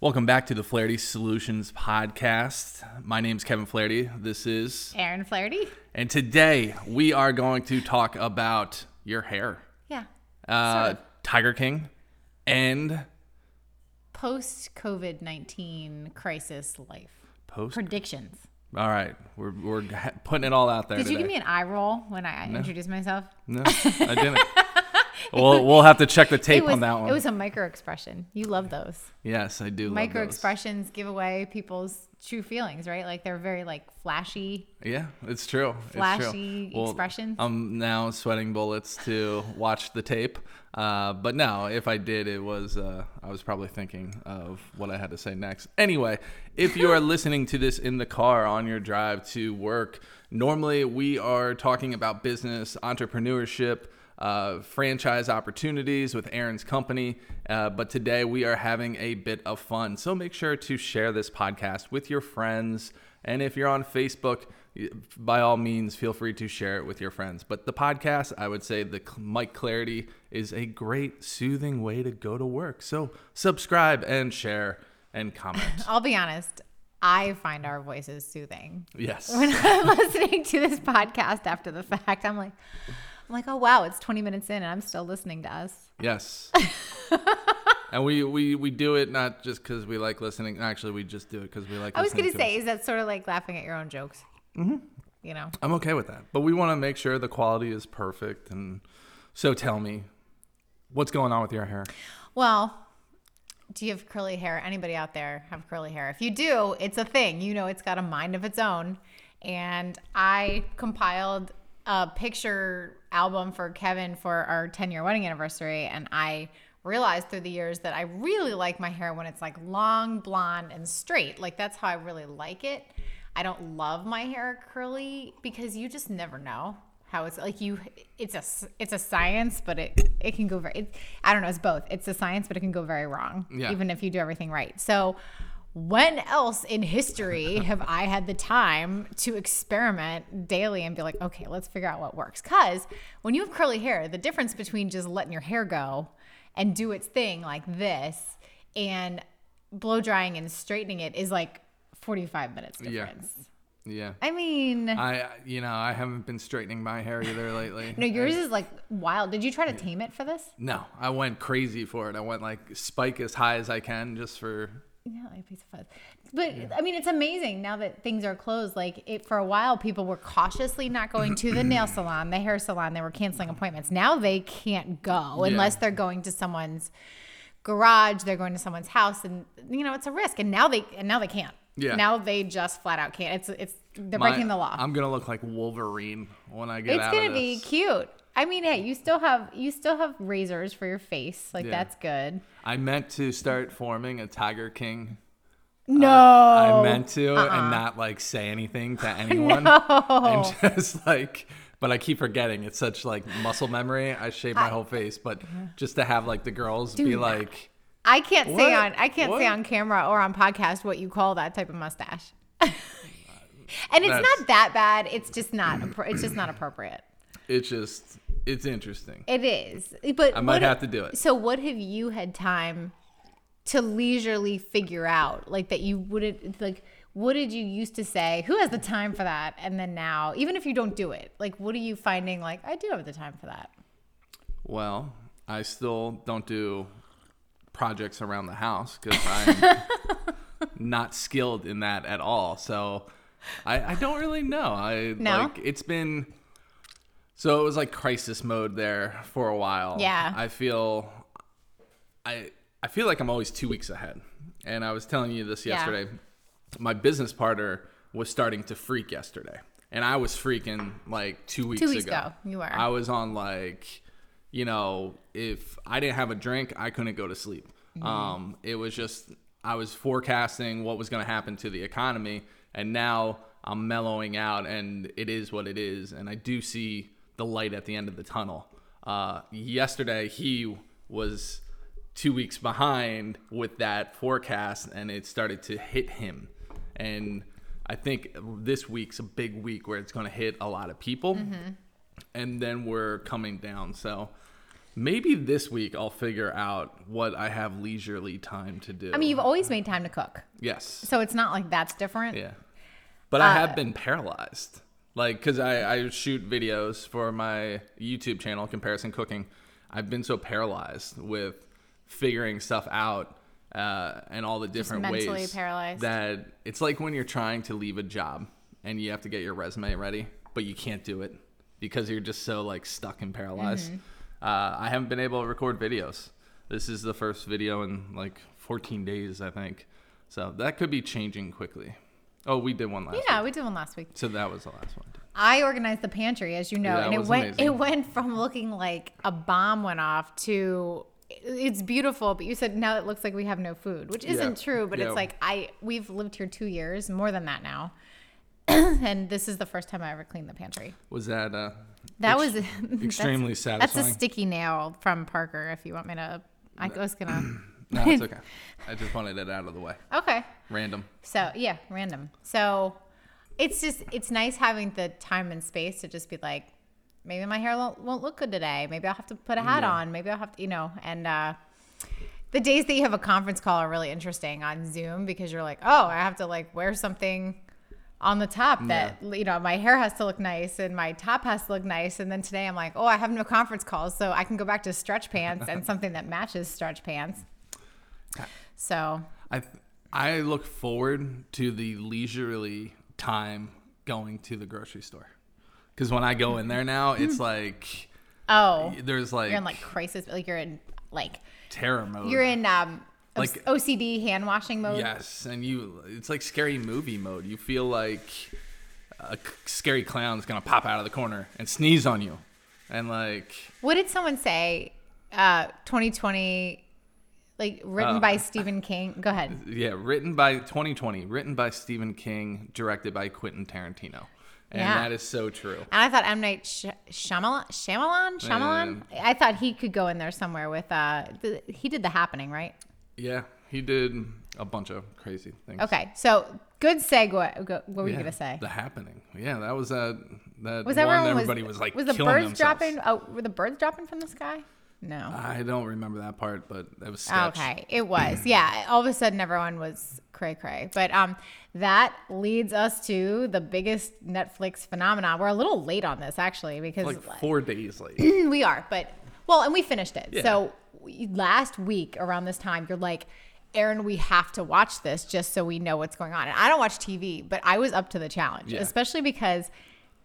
Welcome back to the Flaherty Solutions podcast. My name is Kevin Flaherty. This is Aaron Flaherty. and today we are going to talk about your hair, Yeah. uh, Sort of. Tiger King, and Post COVID 19 crisis life. post. Predictions. All right, we're we're putting it all out there. Did you give me an eye roll when I introduced myself? No, I didn't. we'll we'll have to check the tape was, on that one. It was a micro expression. You love those. yes, I do. love Micro expressions give away people's true feelings, right? Like they're very like flashy. Yeah, it's true. It's true. Flashy expressions. I'm now sweating bullets to watch the tape. Uh, but no, if I did, it was uh, I was probably thinking of what I had to say next. Anyway, if you are listening to this in the car on your drive to work, normally we are talking about business, entrepreneurship. Uh, franchise opportunities with Aaron's company, uh, but today we are having a bit of fun. So make sure to share this podcast with your friends, and if you're on Facebook, by all means, feel free to share it with your friends. But the podcast, I would say the Mike Clarity is a great, soothing way to go to work. So subscribe and share and comment. I'll be honest. I find our voices soothing. yes. When I'm listening to this podcast after the fact, I'm like, I'm like, oh wow, it's 20 minutes in and I'm still listening to us. Yes. and we, we, we do it not just because we like listening. Actually, we just do it because we like I was gonna say, us. is that sort of like laughing at your own jokes? Mm-hmm. You know, I'm okay with that. But we want to make sure the quality is perfect. And so tell me, what's going on with your hair? well, do you have curly hair? Anybody out there have curly hair? If you do, it's a thing. You know, it's got a mind of its own. And I compiled a picture album for Kevin for our 10 year wedding anniversary, and I realized through the years that I really like my hair when it's like long, blonde, and straight. Like that's how I really like it. I don't love my hair curly because you just never know how it's like you it's a it's a science but it it can go very it, i don't know it's both it's a science but it can go very wrong Yeah. even if you do everything right so when else in history have i had the time to experiment daily and be like okay let's figure out what works because when you have curly hair the difference between just letting your hair go and do its thing like this and blow drying and straightening it is like 45 minutes Yeah. difference Yeah. i mean I, you know, I haven't been straightening my hair either lately. no yours is like wild did you try to tame it for this No, I went crazy for it. I went like spike as high as I can just for. Yeah, like a piece of fuzz. But I mean, it's amazing now that things are closed. Like it, for a while, people were cautiously not going to the nail salon, the hair salon. They were canceling appointments. Now they can't go unless they're going to someone's garage. They're going to someone's house, and you know it's a risk. And now they and now they can't. Yeah. Now they just flat out can't. It's it's they're my- breaking the law. I'm gonna look like Wolverine when I get it's gonna be cute. I mean, hey, you still have you still have razors for your face. Like Yeah. that's good. I meant to start forming a Tiger King. Uh, no, I meant to uh-uh. and not like say anything to anyone. And just like, but I keep forgetting. It's such like muscle memory. I shave my whole face, but just to have like the girls be Dude, like, I can't say on I can't say on camera or on podcast what you call that type of mustache. and it's That's- not that bad. It's just not. It's just not appropriate. it's just, it's interesting. It is, but I might have to do it. So, what have you had time to leisurely figure out, like that you wouldn't like? What did you used to say? Who has the time for that? And then now, even if you don't do it, like, what are you finding? Like, I do have the time for that. Well, I still don't do projects around the house because I'm not skilled in that at all. So I, I don't really know. I No? like it's been so it was like crisis mode there for a while. Yeah. I feel I I feel like I'm always two weeks ahead. And I was telling you this yesterday. Yeah. My business partner was starting to freak yesterday. And I was freaking like two weeks two weeks ago. ago, you were. I was on like, you know, if I didn't have a drink, I couldn't go to sleep. Mm-hmm. Um, it was just I was forecasting what was going to happen to the economy, and now I'm mellowing out, and it is what it is, and I do see the light at the end of the tunnel. Uh, yesterday, he was two weeks behind with that forecast, and it started to hit him, and I think this week's a big week where it's going to hit a lot of people, and then we're coming down. So Maybe this week I'll figure out what I have leisurely time to do. I mean, you've always made time to cook, yes. so it's not like that's different. Yeah. But I Uh, have been paralyzed. Like, because I, I shoot videos for my YouTube channel, Comparison Cooking. I've been so paralyzed with figuring stuff out uh, and all the different mentally ways paralyzed. that it's like when you're trying to leave a job and you have to get your resume ready, but you can't do it because you're just so like stuck and paralyzed. Mm-hmm. Uh, I haven't been able to record videos. This is the first video in like 14 days, I think. So that could be changing quickly. Oh, we did one last. Yeah, week. we did one last week. So that was the last one. I organized the pantry, as you know, Yeah, and it went amazing. it went from looking like a bomb went off to it's beautiful, but you said now it looks like we have no food, which isn't Yeah. true. But Yeah. it's like I we've lived here two years, more than that now, and this is the first time I ever cleaned the pantry. Was that uh? That ex- was extremely That's satisfying. That's a sticky nail from Parker. If you want me to, I was gonna. No, it's okay. I just wanted it out of the way. Okay. Random. So yeah, random. So it's just it's nice having the time and space to just be like, maybe my hair won't, won't look good today. Maybe I'll have to put a hat Yeah. on. Maybe I'll have to, you know. And uh, the days that you have a conference call are really interesting on Zoom because you're like, oh, I have to like wear something on the top that you know my hair has to look nice and my top has to look nice and then today i'm like oh i have no conference calls so i can go back to stretch pants and something that matches stretch pants so I I look forward to the leisurely time going to the grocery store. Because when I go in there now, it's like oh there's like, you're in like crisis like you're in like terror mode. you're in um Like- OCD hand washing mode. Yes, and you it's like scary movie mode. You feel like a scary clown's gonna pop out of the corner and sneeze on you, and like What did someone say? Uh 2020 like written Oh. by Stephen King. Go ahead. yeah, written by 2020, written by Stephen King, directed by Quentin Tarantino, and Yeah. that is so true. And I thought M Night Sh- Shyamalan, Shyamalan, Shyamalan. I thought he could go in there somewhere with. uh the, He did The Happening, right? Yeah, he did a bunch of crazy things. Okay, so good segue. What were you gonna say? The happening. Yeah, that was that. That Was everyone everybody was, was, like was the birds dropping? Oh, were the birds dropping from the sky? No. I don't remember that part, but it was sketch. Okay, it was. Yeah, all of a sudden everyone was cray cray. But um that leads us to the biggest Netflix phenomenon. We're a little late on this actually because Like four days late. we are, but well, and we finished it. Yeah. So last week around this time, you're like, Aaron, we have to watch this just so we know what's going on. And I don't watch TV, but I was up to the challenge, Yeah. especially because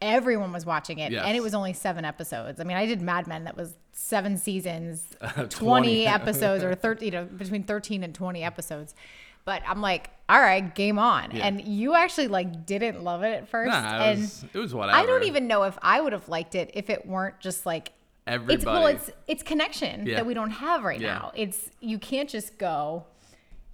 everyone was watching it Yes. and it was only seven episodes. I mean, I did Mad Men that was seven seasons, 20, 20. episodes or 13, you know, between 13 and 20 episodes. But I'm like, all right, game on. Yeah. And you actually like didn't love it at first. Nah, it and was, it was whatever. I don't even know if I would have liked it if it weren't just like Everybody. it's well, it's it's connection Yeah. that we don't have right Yeah. now. It's you can't just go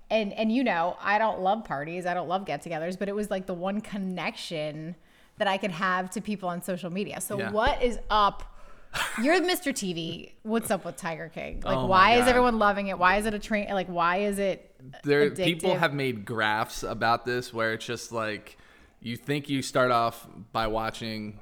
and and you know, I don't love parties, I don't love get-togethers, but it was like the one connection that I could have to people on social media. So Yeah. what is up? You're Mr. TV. What's up with Tiger King? Like Oh why is everyone loving it? Why is it a train like why is it there people have made graphs about this where it's just like you think you start off by watching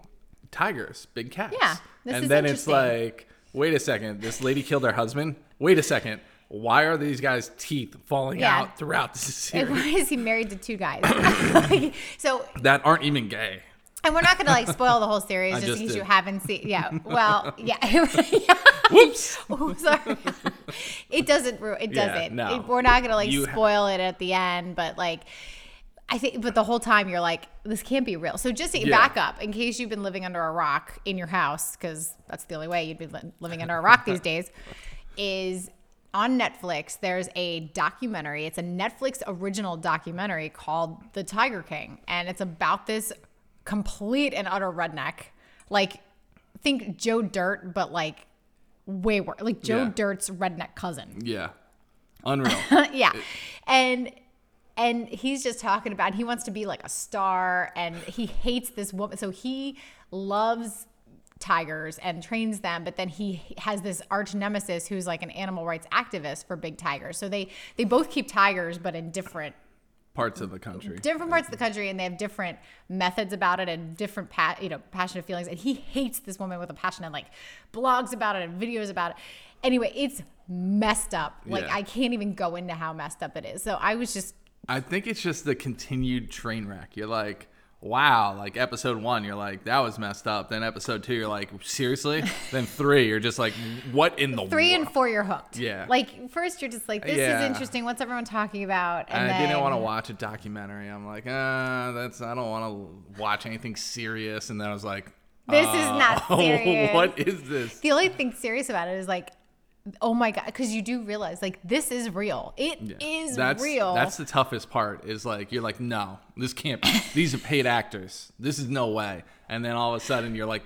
tigers, big cats. Yeah, and then it's like, wait a second, this lady killed her husband. Wait a second. Why are these guys' teeth falling Yeah. out throughout the and why is he married to two guys? Like, so that aren't even gay? And we're not gonna like spoil the whole series I just, in just case you haven't seen. Yeah. Well, yeah. yeah. Whoops. Oh, sorry. it doesn't. It doesn't. no. It- we're not gonna like You ha- spoil it at the end, but like. I think, but the whole time you're like, this can't be real. So just to Yeah. back up, in case you've been living under a rock in your house, because that's the only way you'd be living under a rock these days, is on Netflix. There's a documentary. It's a Netflix original documentary called The Tiger King, and it's about this complete and utter redneck. Like, think Joe Dirt, but like way worse. Like Joe Yeah. Dirt's redneck cousin. Yeah. Unreal. yeah. And and he's just talking about he wants to be like a star and he hates this woman. So he loves tigers and trains them, but then he has this arch nemesis who's like an animal rights activist for big tigers. So they they both keep tigers but in different parts of the country. different parts of the country and they have different methods about it and different pa- you know passionate feelings and he hates this woman with a passion and like blogs about it and videos about it anyway it's messed up like Yeah. i can't even go into how messed up it is so i was just I think it's just the continued train wreck. You're like, wow, like episode one, you're like, that was messed up. Then episode two, you're like, seriously? then three, you're just like, what in the three and four you're hooked Yeah. like first you're just like this Yeah. is interesting what's everyone talking about and, I then didn't want to watch a documentary. I'm like, ah, that's I don't want to watch anything serious. And then I was like, This is not oh, serious. what is this? the only thing serious about it is like oh my god because you do realize like this is real It is that's real that's the toughest part. Is like you're like, no, this can't. Be. These are paid actors. This is no way. And then all of a sudden you're like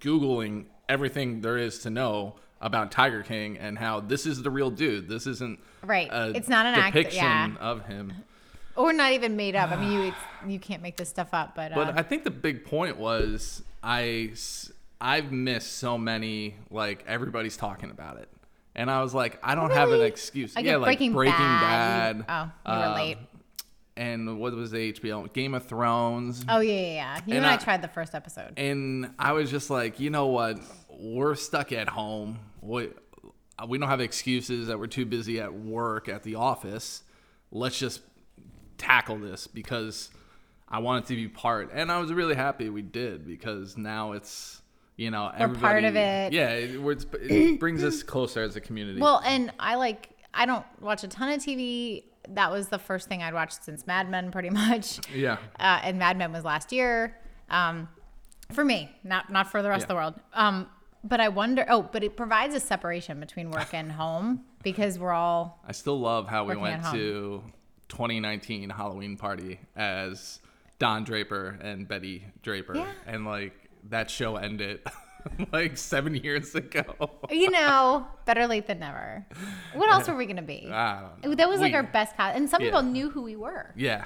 googling everything there is to know about Tiger King and how this is the real dude. This isn't Right. A It's not an actor, depiction yeah. of him. or not even made up i mean you it's, you can't make this stuff up but, uh, But I think the big point was i i've missed so many like everybody's talking about it, and I was like I don't have an excuse. Like yeah, like Breaking Breaking Bad, Bad. oh, you were um, late. And what was the HBO? Game of Thrones. Oh yeah, yeah, yeah. You and, And I, I- tried the first episode. And I was just like, you know what? We're stuck at home. We, we don't have excuses that we're too busy at work at the office. Let's just tackle this because I wanted to be part. And I was really happy we did because now it's, you know, We're part of it. Yeah, it, it brings us closer as a community. Well, and I like I don't watch a ton of TV. That was the first thing I'd watched since Mad Men, pretty much. yeah. Uh, and Mad Men was last year. Um, for me, not not for the rest of the world. Um, but I wonder. Oh, but it provides a separation between work and home because we're all I still love how we went to 2019 Halloween party as Don Draper and Betty Draper, Yeah. and like that show ended like seven years ago. you know better late than never. What else were we gonna be? I don't know. That was like We- our best cast, and some Yeah. people knew who we were. Yeah.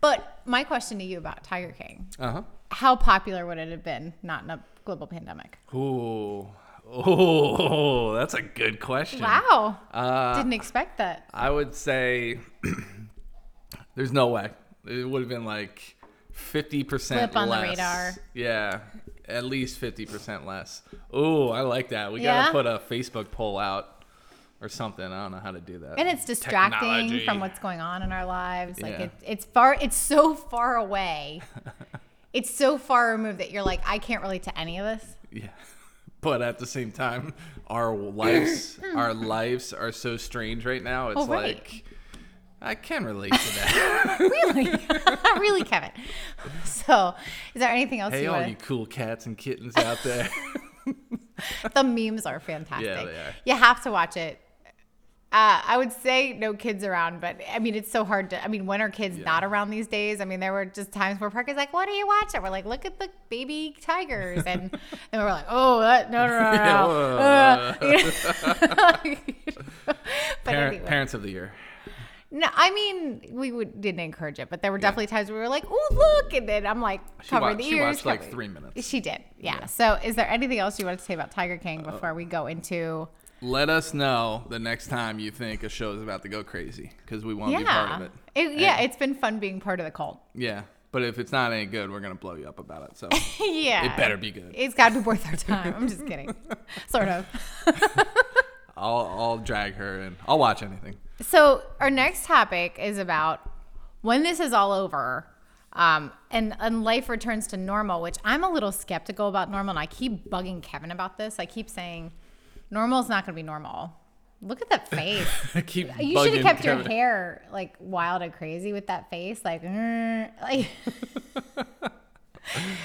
But my question to you about Tiger King: Uh huh. How popular would it have been not in a global pandemic? Ooh. Oh, that's a good question. Wow, Uh, didn't expect that. I would say there's no way. It would have been like 50% Flip on the radar. Yeah, at least 50% less. Ooh, I like that. We Yeah? got to put a Facebook poll out or something. I don't know how to do that. And it's distracting Technology. from what's going on in our lives. Like Yeah. it, it's far, it's so far away. it's so far removed that you're like, I can't relate to any of this. Yeah. But at the same time, our lives our lives are so strange right now. It's Oh, right. like I can relate to that. Really, really, Kevin. So, is there anything else hey, you all want? you cool cats and kittens out there. The memes are fantastic. Yeah, they are. You have to watch it. Uh, I would say no kids around, but I mean, it's so hard to. I mean, when are kids not around these days? I mean, there were just times where Parker's like, "What are you watching?" We're like, "Look at the baby tigers," and and we're like, "Oh, that, no, no, no, no." Yeah, Uh, you know? but Parent, anyway. Parents of the year. No, I mean, we would, didn't encourage it, but there were definitely times where we were like, "Oh, look!" and then I'm like, She covering watched, the she ears. watched like three minutes. She did, yeah. So, is there anything else you wanted to say about Tiger King uh, before we go into? Let us know the next time you think a show is about to go crazy because we want to be part of it. It- yeah, it's been fun being part of the cult. Yeah. But if it's not any good, we're going to blow you up about it. So yeah, it better be good. It's got to be worth our time. I'm just kidding, sort of. I'll, I'll drag her and I'll watch anything. So our next topic is about when this is all over, um, and and life returns to normal. Which I'm a little skeptical about normal, and I keep bugging Kevin about this. I keep saying normal is not going to be normal. Look at that face. I keep You should have kept your hair like wild and crazy with that face, like, "Mm," like.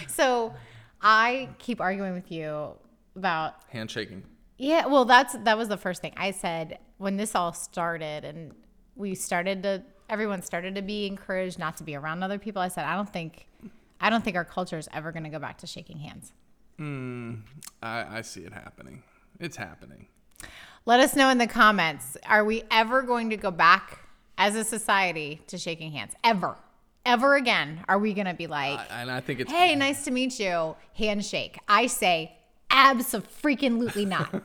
so, I keep arguing with you about Handshaking. Yeah, well, that's that was the first thing I said when this all started, and we started to everyone started to be encouraged not to be around other people. I said, I don't think, I don't think our culture is ever going to go back to shaking hands. Hmm, I, I see it happening. It's happening. Let us know in the comments. Are we ever going to go back as a society to shaking hands? Ever, ever again? Are we going to be like, I, and I think it's hey, nice to meet you, handshake? I say, abso-freaking-lutely not.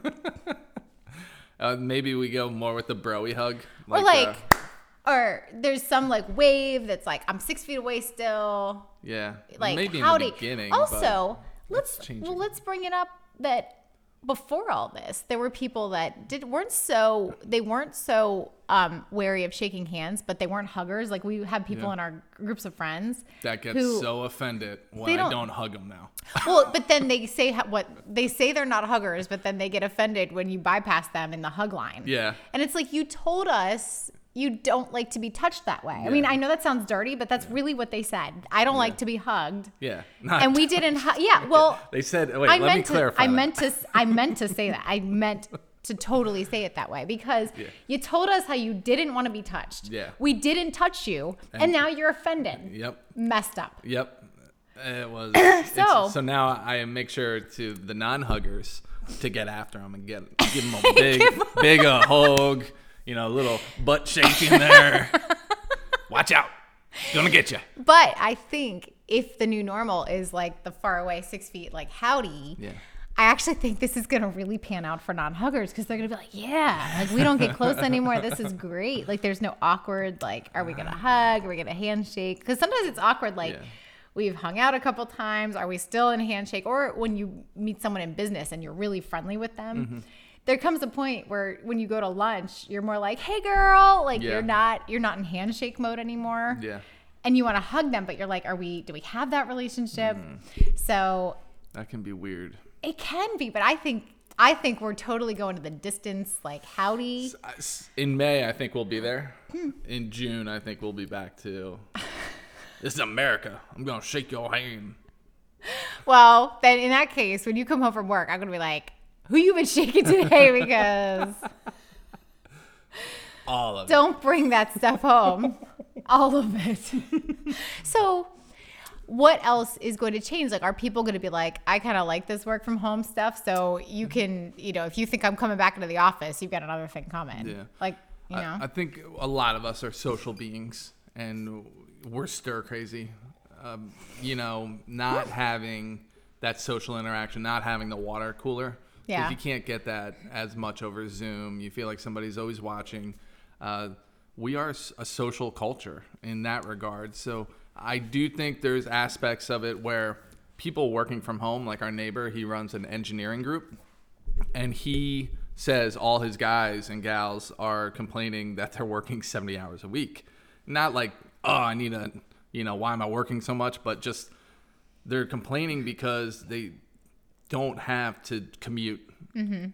uh, maybe we go more with the broy hug. or uh, like or there's some like wave that's like I'm six feet away still. Yeah. Like Maybe howdy. in the beginning. also, let's well let's bring it up that before all this, there were people that did weren't so they weren't so um, wary of shaking hands, but they weren't huggers. Like we have people Yeah. in our groups of friends that get who- so offended when I don't- don't hug them now. well, but then they say what they say they're not huggers, but then they get offended when you bypass them in the hug line. Yeah. And it's like you told us you don't like to be touched that way. I mean, I know that sounds dirty, but that's really what they said. I don't like to be hugged. Yeah. Not, And we didn't hu- yeah, well, They said, wait, I let me to clarify. I that. meant to I meant to say that. I meant to totally say it that way because Yeah. you told us how you didn't want to be touched. Yeah. We didn't touch you, and, And- now you're offended. Yep. Messed up. Yep. It was. So- so now I make sure to the non-huggers to get after them and get give them a big, big a hug. You know, a little butt shaking there. Watch out, gonna get you. But I think if the new normal is like the far away six feet, like howdy, Yeah. I actually think this is gonna really pan out for non-huggers because they're gonna be like, yeah, like we don't get close anymore. This is great. Like there's no awkward. Like, are we gonna hug? Are we gonna handshake? Because sometimes it's awkward. Like. Yeah. We've hung out a couple times. Are we still in handshake? Or when you meet someone in business and you're really friendly with them, Mm-hmm. There comes a point where when you go to lunch, you're more like, "Hey, girl!" Like Yeah. you're not you're not in handshake mode anymore Yeah. and you want to hug them, but you're like, are we, do we have that relationship? Mm. So That can be weird. it can be, but I think, I think we're totally going to the distance, like howdy. In May, I think we'll be there. Hmm. In June, I think we'll be back to. This is America. I'm gonna shake your hand. Well, then in that case, when you come home from work, I'm to be like, who you been shaking today? Because All of it. don't bring that stuff home. All of it. so what else is going to change? Like, are people going to be like, I kind of like this work from home stuff. So you can, you know, if you think I'm coming back into the office, you've got another thing coming. Yeah. Like, you know. I, I think a lot of us are social beings and we're stir crazy. Um, you know, not having that social interaction, not having the water cooler. Yeah. You can't get that as much over Zoom. You feel like somebody's always watching. Uh, we are a social culture in that regard. So I do think there's aspects of it where people working from home, like our neighbor, he runs an engineering group and he says all his guys and gals are complaining that they're working 70 hours a week not like oh i need a you know why am i working so much but just they're complaining because they don't have to commute.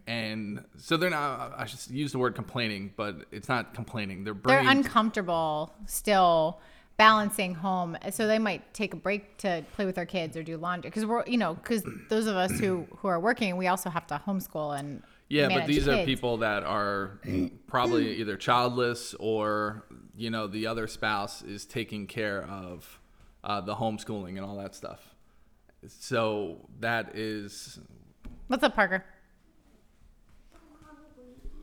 And so they're not i should use the word complaining but it's not complaining. They're they're uncomfortable still balancing home. So they might take a break to play with their kids or do laundry. Because we're you know because those of us who who are working we also have to homeschool and Yeah, but these are people that are probably either childless or you know the other spouse is taking care of uh, the homeschooling and all that stuff. So that is what's up parker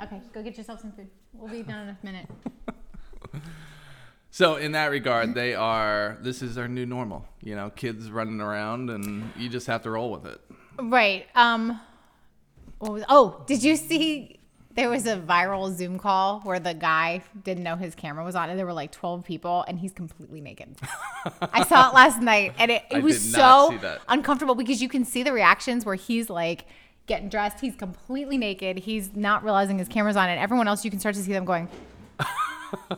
okay go get yourself some food we'll be done in a minute so in that regard they are. This is our new normal. You know, kids running around and you just have to roll with it. right um what was, oh did you see there was a viral zoom call where the guy didn't know his camera was on and there were like 12 people and he's completely naked i saw it last night and it, it was so uncomfortable because you can see the reactions where he's like getting dressed he's completely naked he's not realizing his camera's on and everyone else you can start to see them going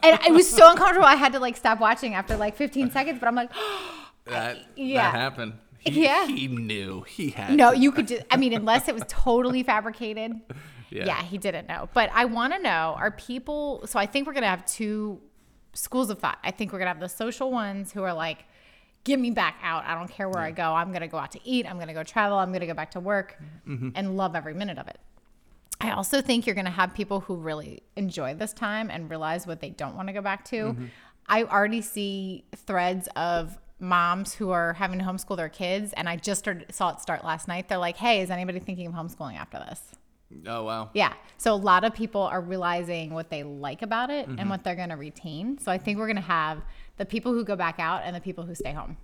and it was so uncomfortable i had to like stop watching after like 15 seconds but i'm like That yeah. that happened. He, Yeah. he knew he had. no to. you could just i mean unless it was totally fabricated Yeah. Yeah. he didn't know. But I want to know are people, so I think we're going to have two schools of thought. I think we're going to have the social ones who are like, get me back out. I don't care where I go. I'm going to go out to eat. I'm going to go travel. I'm going to go back to work mm-hmm. and love every minute of it. I also think you're going to have people who really enjoy this time and realize what they don't want to go back to. Mm-hmm. I already see threads of moms who are having to homeschool their kids, and I just started, saw it start last night. They're like, hey, is anybody thinking of homeschooling after this? Oh wow. Yeah. So a lot of people are realizing what they like about it Mm-hmm. and what they're going to retain. So I think we're going to have the people who go back out and the people who stay home.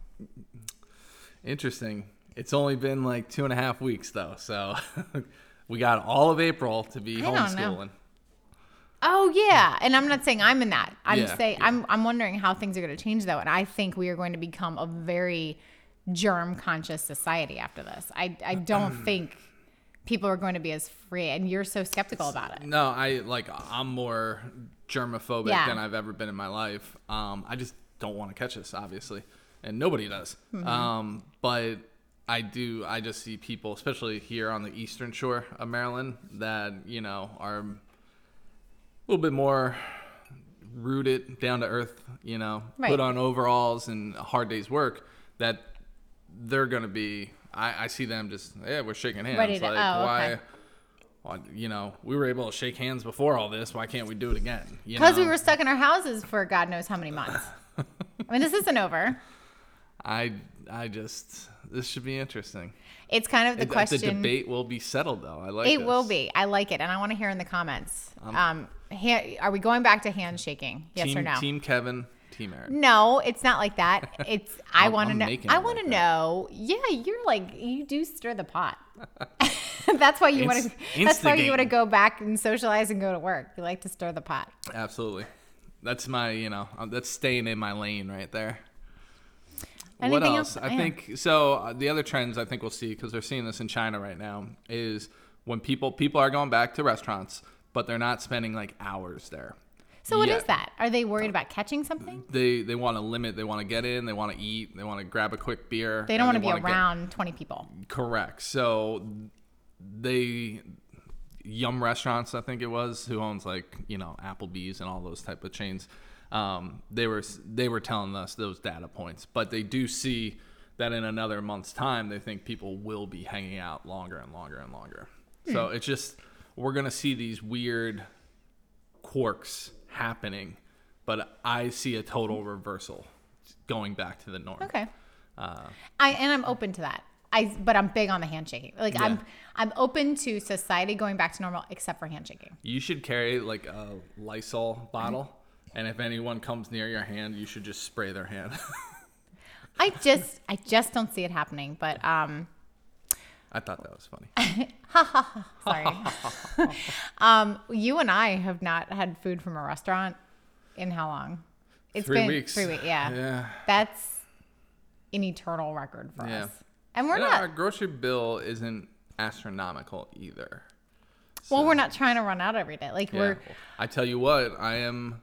Interesting. It's only been like two and a half weeks though, so we got all of April to be I homeschooling. Oh yeah, and I'm not saying I'm in that. I'm Yeah, saying yeah. I'm I'm wondering how things are going to change though, and I think we are going to become a very germ conscious society after this. I I don't think people are going to be as free, and you're so skeptical about it. No, I like I'm more germophobic Yeah. than I've ever been in my life. Um, I just don't want to catch this, obviously, and nobody does. Mm-hmm. Um, but I do. I just see people, especially here on the eastern shore of Maryland, that you know are a little bit more rooted, down to earth. You know, Right. put on overalls and a hard day's work. That they're gonna be. I, I see them just yeah, we're shaking hands. Ready to- like oh, why? okay. Well, you know, we were able to shake hands before all this. Why can't we do it again? Because we were stuck in our houses for God knows how many months. I mean, this isn't over. I, I just. This should be interesting. It's kind of the It- question. The debate will be settled, though. I like It this. will be. I like it, and I want to hear in the comments. Um, ha- are we going back to handshaking? Yes team, or no? Team Kevin, No, it's not like that. It's I want to know. I want to like know. Yeah, you're like you do stir the pot. that's why you want to. That's why you want to go back and socialize and go to work. You like to stir the pot. Absolutely. That's my, you know, um, that's staying in my lane right there. what else? else? I Yeah. think so. Uh, the other trends I think we'll see because they're seeing this in China right now is when people people are going back to restaurants, but they're not spending like hours there. So what is that? Are they worried about catching something? They they want to limit. They want to get in. They want to eat. They want to grab a quick beer. They don't want to be wanna get- around 20 people. Correct. So they Yum Restaurants, I think it was, who owns like you know Applebee's and all those type of chains. Um, they were they were telling us those data points, but they do see that in another month's time, they think people will be hanging out longer and longer and longer. So it's just we're gonna see these weird quirks happening, but I see a total reversal going back to the norm. Okay. Uh, I and I'm open to that. I but I'm big on the handshaking. Like I'm I'm open to society going back to normal except for handshaking. You should carry like a Lysol bottle, and if anyone comes near your hand, you should just spray their hand. I just I just don't see it happening, but um I thought that was funny. sorry. um you and I have not had food from a restaurant in how long? It's Three been weeks. 3 weeks, yeah. Yeah. That's an eternal record for Yeah. us. And we're Yeah, not Our grocery bill isn't astronomical either. well we're not trying to run out every day. Like Yeah. we're I tell you what, I am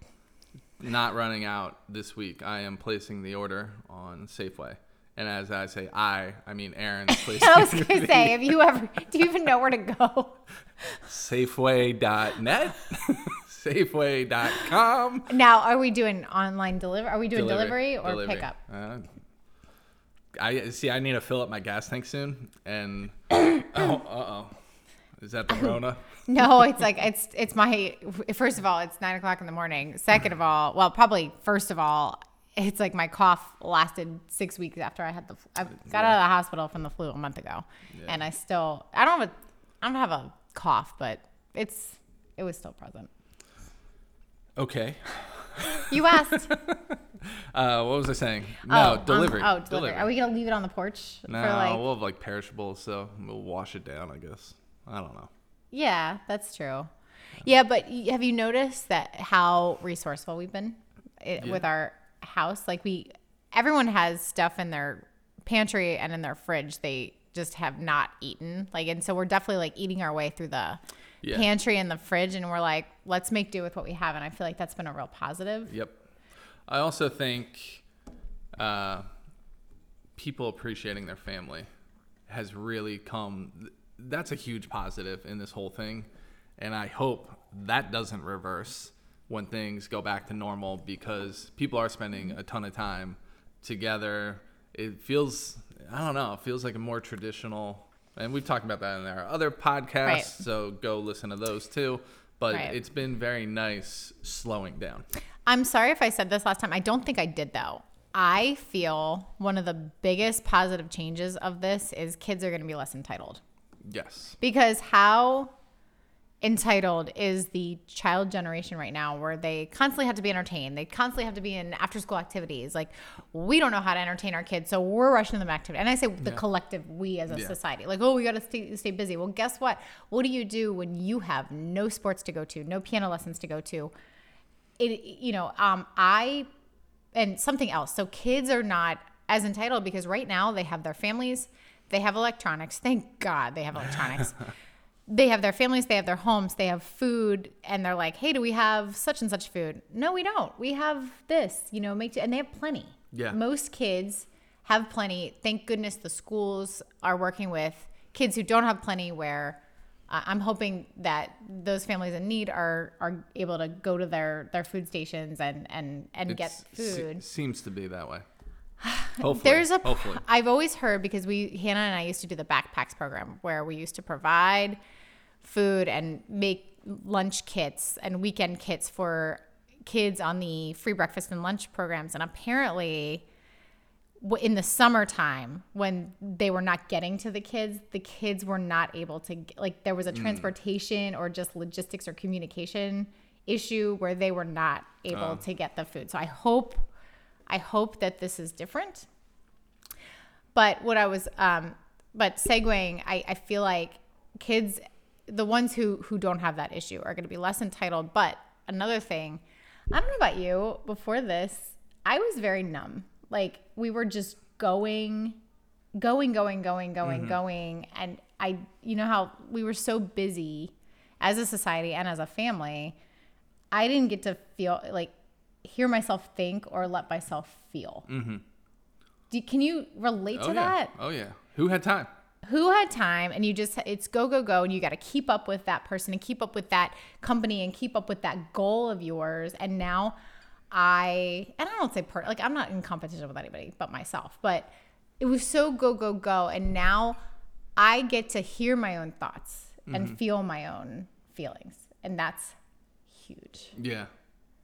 not running out this week. I am placing the order on Safeway. And as I say I, I mean Aaron's placing I was gonna say, have you ever do you even know where to go? Safeway.net, Safeway.com. Now, are we doing online delivery? Are we doing delivery, or Delivery. pickup? Uh, I see. I need to fill up my gas tank soon, and oh, uh oh, is that the Rona? No, it's like it's it's my first of all, it's nine o'clock in the morning. Second of all, well, probably first of all, it's like my cough lasted six weeks after I had the. I got out of the hospital from the flu a month ago, and I still I don't have a I don't have a cough, but it's it was still present. Okay. You asked. Uh, what was I saying? No, oh, um, delivery. oh, delivery. Are we gonna leave it on the porch No, for like? we'll have like perishables, so we'll wash it down. I guess. I don't know. Yeah, that's true. Yeah, but have you noticed that how resourceful we've been i with our house? Like we, everyone has stuff in their pantry and in their fridge they just have not eaten. Like, and so we're definitely like eating our way through the Yeah. pantry and the fridge, and we're like, let's make do with what we have. And I feel like that's been a real positive. Yep. I also think uh, people appreciating their family has really come. That's a huge positive in this whole thing, and I hope that doesn't reverse when things go back to normal because people are spending a ton of time together. It feels, I don't know, it feels like a more traditional. And we've talked about that in our other podcasts, Right. so go listen to those too. But Right. it's been very nice slowing down. I'm sorry if I said this last time. I don't think I did though. I feel one of the biggest positive changes of this is kids are going to be less entitled. Yes. because how entitled is the child generation right now where they constantly have to be entertained. They constantly have to be in after school activities. Like we don't know how to entertain our kids, so we're rushing them activity. And I say the collective we as a Yeah. society. Like, oh, we got to stay, stay busy. Well, guess what? What do you do when you have no sports to go to, no piano lessons to go to? It you know, um I and something else. So kids are not as entitled because right now they have their families, they have electronics. Thank God they have electronics. they have their families, they have their homes, they have food, and they're like, "Hey, do we have such and such food?" No, we don't. We have this, you know, make and they have plenty. Yeah. Most kids have plenty. Thank goodness the schools are working with kids who don't have plenty where uh, I'm hoping that those families in need are are able to go to their their food stations and and and get It's- se- food. seems to be that way. Hopefully. There's a hopefully. I've always heard because we Hannah and I used to do the backpacks program where we used to provide food and make lunch kits and weekend kits for kids on the free breakfast and lunch programs and apparently in the summertime when they were not getting to the kids the kids were not able to like there was a mm. transportation or just logistics or communication issue where they were not able uh. to get the food so i hope i hope that this is different. But what i was um but segueing i i feel like kids the ones who who don't have that issue are going to be less entitled. But another thing i don't know about you before this i was very numb. Like we were just going going going going going going. And i you know how we were so busy as a society and as a family i didn't get to feel like hear myself think or let myself feel mm-hmm. Do, can you relate to oh yeah. that Oh yeah. Who had time? who had time and you just it's go go go and you got to keep up with that person and keep up with that company and keep up with that goal of yours and now i and i don't say per like i'm not in competition with anybody but myself but it was so go go go and now i get to hear my own thoughts and mm-hmm. feel my own feelings and that's huge Yeah.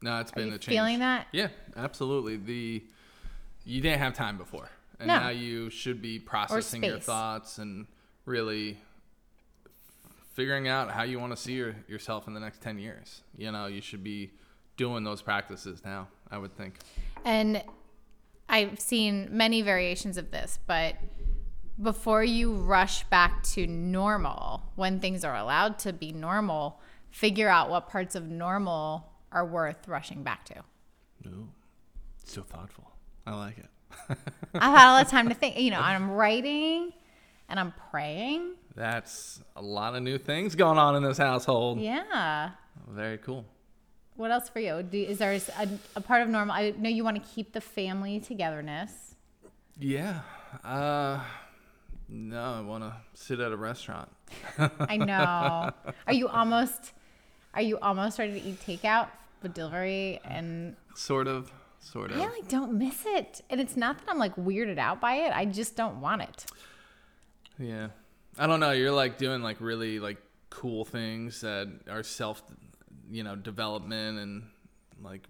No, it's been you a change. feeling that? Yeah, absolutely. The you didn't have time before, and No. now you should be processing your thoughts and really figuring out how you want to see your, yourself in the next 10 years. You know, you should be doing those practices now, I would think. And I've seen many variations of this, but before you rush back to normal, when things are allowed to be normal, figure out what parts of normal are worth rushing back to. Ooh, so thoughtful. I like it. I've had a lot of time to think, you know, I'm writing and I'm praying. That's a lot of new things going on in this household. Yeah. Very cool. What else for you? Do, is there a, a part of normal? I know you want to keep the family togetherness. Yeah. Uh, no, I want to sit at a restaurant. I know. Are you almost? Are you almost ready to eat takeout with delivery? And Sort of. Sort of. I like don't miss it. And it's not that I'm like weirded out by it. I just don't want it. Yeah. I don't know. You're like doing like really like cool things that are self, you know, development and like,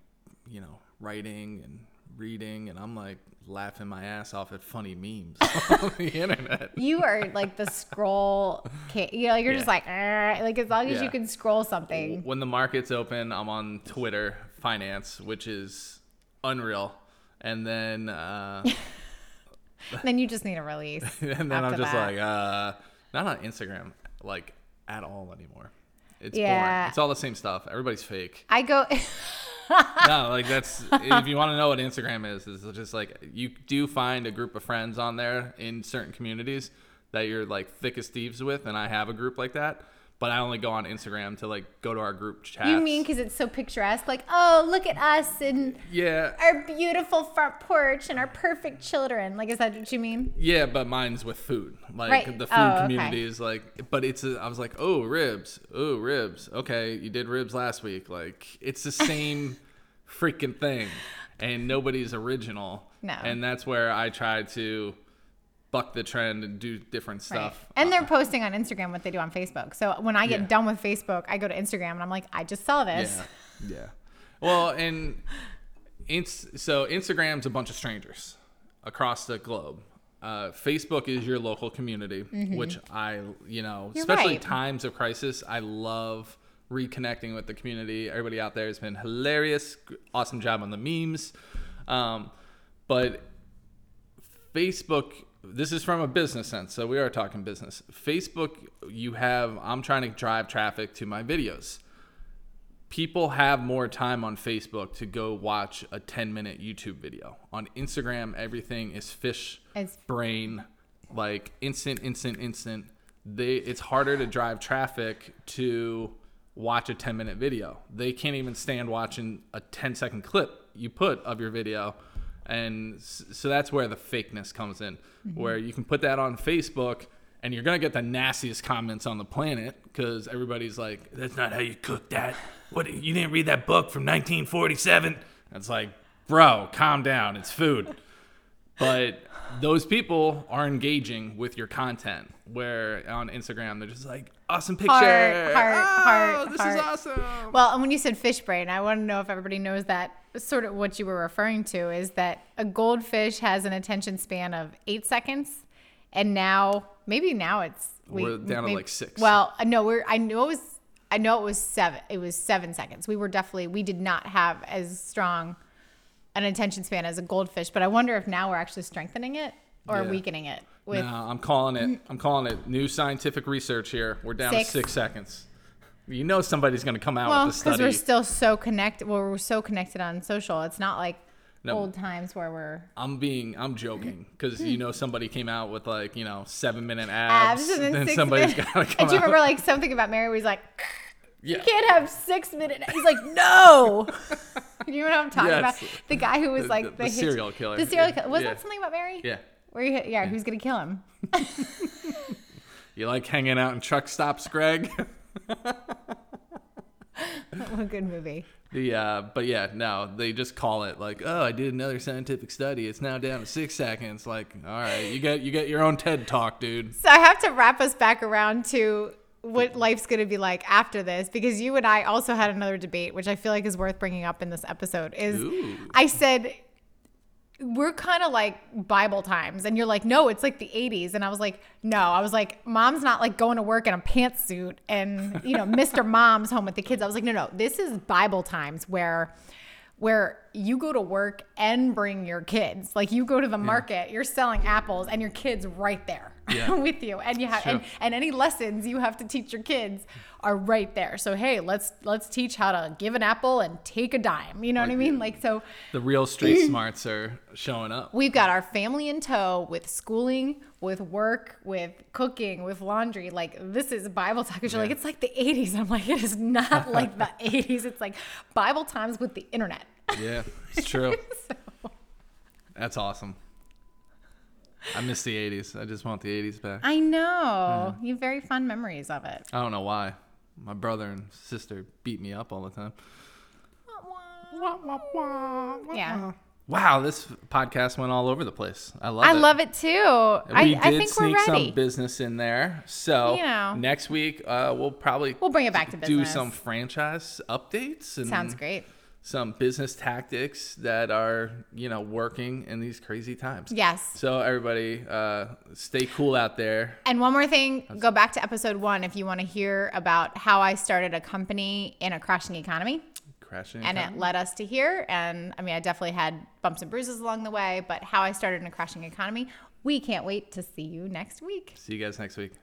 you know, writing and reading. And I'm like laughing my ass off at funny memes on the internet. You are like the scroll. You know, you're just like, like as long as you can scroll something. When the market's open, I'm on Twitter finance, which is unreal. And then, uh, then you just need a release. and then I'm just that. like, uh, not on Instagram, like at all anymore. It's Yeah. boring. It's all the same stuff. Everybody's fake. I go. No, like that's if you want to know what Instagram is, is just like you do find a group of friends on there in certain communities that you're like thick as thieves with, and I have a group like that. But I only go on Instagram to like go to our group chat. you mean because it's so picturesque? Like, oh, look at us and Yeah, our beautiful front porch and our perfect children. Like, is that what you mean? yeah, but mine's with food. Like Right. the oh, food Oh, okay. community is like, but it's a, I was like, oh ribs, oh ribs. Okay, you did ribs last week. Like it's the same freaking thing, and nobody's original. No. And that's where I try to buck the trend and do different stuff. Uh, Right. And they're posting on Instagram what they do on Facebook. So when I get Yeah. done with Facebook, I go to Instagram and I'm like, I just saw this. Yeah, yeah. Well, and it's so Instagram's a bunch of strangers across the globe. Uh, Facebook is your local community, which I, you know, You're especially right. times of crisis, I love reconnecting with the community. Everybody out there has been hilarious. Awesome job on the memes. Um, but Facebook, this is from a business sense, so we are talking business. Facebook, you have, I'm trying to drive traffic to my videos. People have more time on Facebook to go watch a 10 minute YouTube video. On Instagram, everything is fish It's- brain, like instant, instant, instant. They, it's harder to drive traffic to watch a 10 minute video. They can't even stand watching a 10 second clip you put of your video. And so that's where the fakeness comes in, mm-hmm. where you can put that on Facebook and you're going to get the nastiest comments on the planet because everybody's like, that's not how you cook that. What, you didn't read that book from 1947? It's like, bro, calm down. It's food but those people are engaging with your content where on instagram they're just like awesome picture Heart, heart, oh, heart, this heart. is awesome Well, and when you said fish brain, I want to know if everybody knows that sort of what you were referring to is that a goldfish has an attention span of eight seconds, and now maybe now it's We're down to, like, six. Well, uh, I know we're I know it was I know it was seven. It was seven seconds. We were definitely we did not have as strong an attention span as a goldfish, but I wonder if now we're actually strengthening it or Yeah. weakening it with no i'm calling it i'm calling it new scientific research here we're down Six. to six seconds you know somebody's going to come out well with the because we're still so connected. Well, we're so connected on social. It's not like No. old times where we're i'm being i'm joking because you know somebody came out with like you know seven minute abs, abs and then, then somebody's minutes. got to come And do you remember like something about Mary where he's like, yeah you can't have six minute. He's like, no. you know what I'm talking Yes. about? The guy who was The- like the- the hitch- serial killer. The serial Yeah. killer. Was Yeah. that something about Mary? yeah Where he, yeah, who's gonna kill him? you like hanging out in truck stops greg what a good movie. The uh, but yeah, no, they just call it like, oh, I did another scientific study. It's now down to six seconds. Like, all right, you get you get your own TED talk, dude. So I have to wrap us back around to what life's going to be like after this because you and I also had another debate which I feel like is worth bringing up in this episode is Ooh. I said we're kind of like Bible times and you're like no it's like the 80s and I was like no I was like mom's not like going to work in a pantsuit and you know Mr. Mom's home with the kids I was like no no this is Bible times where where you go to work and bring your kids. Like you go to the market, you're selling apples and your kids right there Yeah. with you. And you have Sure. and, and any lessons you have to teach your kids are right there. So hey, let's let's teach how to give an apple and take a dime. You know what I mean? Like so The real street smarts are showing up. we've got our family in tow with schooling, with work, with cooking, with laundry. Like this is Bible talk. You're like, it's like the 80s. I'm like, it is not like the 80s. It's like Bible times with the internet. Yeah, it's true. That's awesome. I miss the '80s. I just want the '80s back. I know. You have very fond memories of it. I don't know why. My brother and sister beat me up all the time. Yeah. Wow, this podcast went all over the place. I love I it. love it too. We I did think we're sneak ready. some business in there. So You know. next week uh, we'll probably We'll bring it back to do some franchise updates and Sounds great. Some business tactics that are you know working in these crazy times. Yes. So everybody, uh, stay cool out there. And one more thing, go back to episode one if you want to hear about how I started a company in a crashing economy. Crashing. And it led us to here. And I mean, I definitely had bumps and bruises along the way, but how I started in a crashing economy. We can't wait to see you next week. See you guys next week.